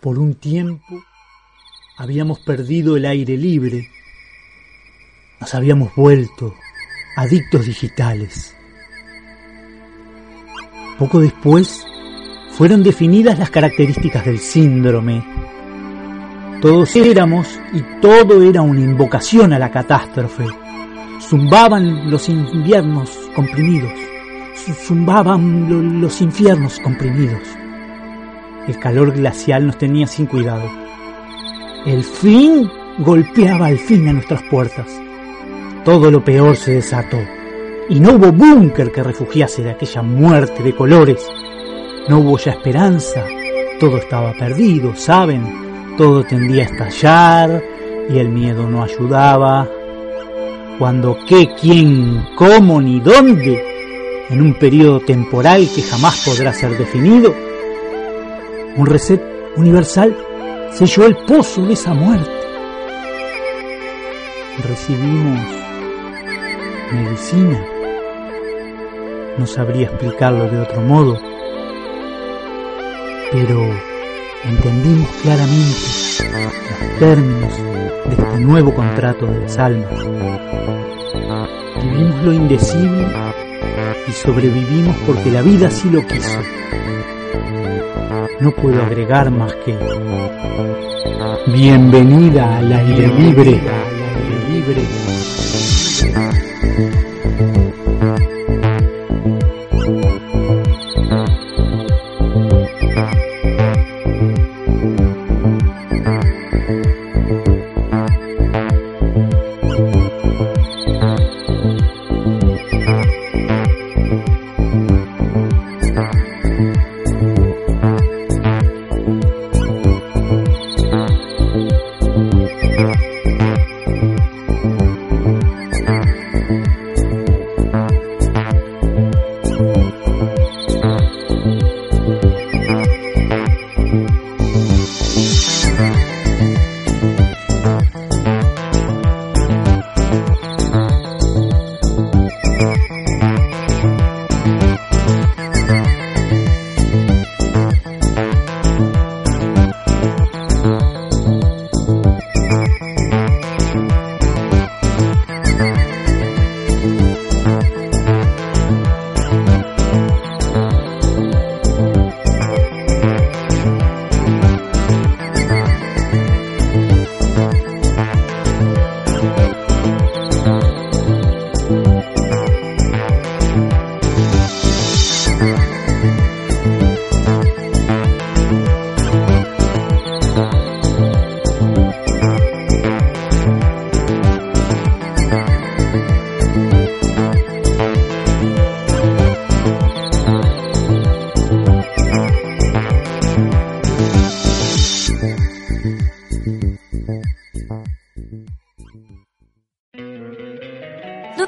Por un tiempo habíamos perdido el aire libre, nos habíamos vuelto adictos digitales. Poco después fueron definidas las características del síndrome. Todos éramos y todo era una invocación a la catástrofe. Zumbaban los inviernos comprimidos, zumbaban los infiernos comprimidos. El calor glacial nos tenía sin cuidado. El fin golpeaba al fin a nuestras puertas. Todo lo peor se desató. Y no hubo búnker que refugiase de aquella muerte de colores. No hubo ya esperanza. Todo estaba perdido, ¿saben? Todo tendía a estallar y el miedo no ayudaba. Cuando qué, quién, cómo ni dónde, en un periodo temporal que jamás podrá ser definido, un reset universal selló el pozo de esa muerte. Recibimos medicina. No sabría explicarlo de otro modo, pero entendimos claramente los términos de este nuevo contrato de las almas. Vivimos lo indecible y sobrevivimos porque la vida así lo quiso. No puedo agregar más que bienvenida al aire libre. Libre.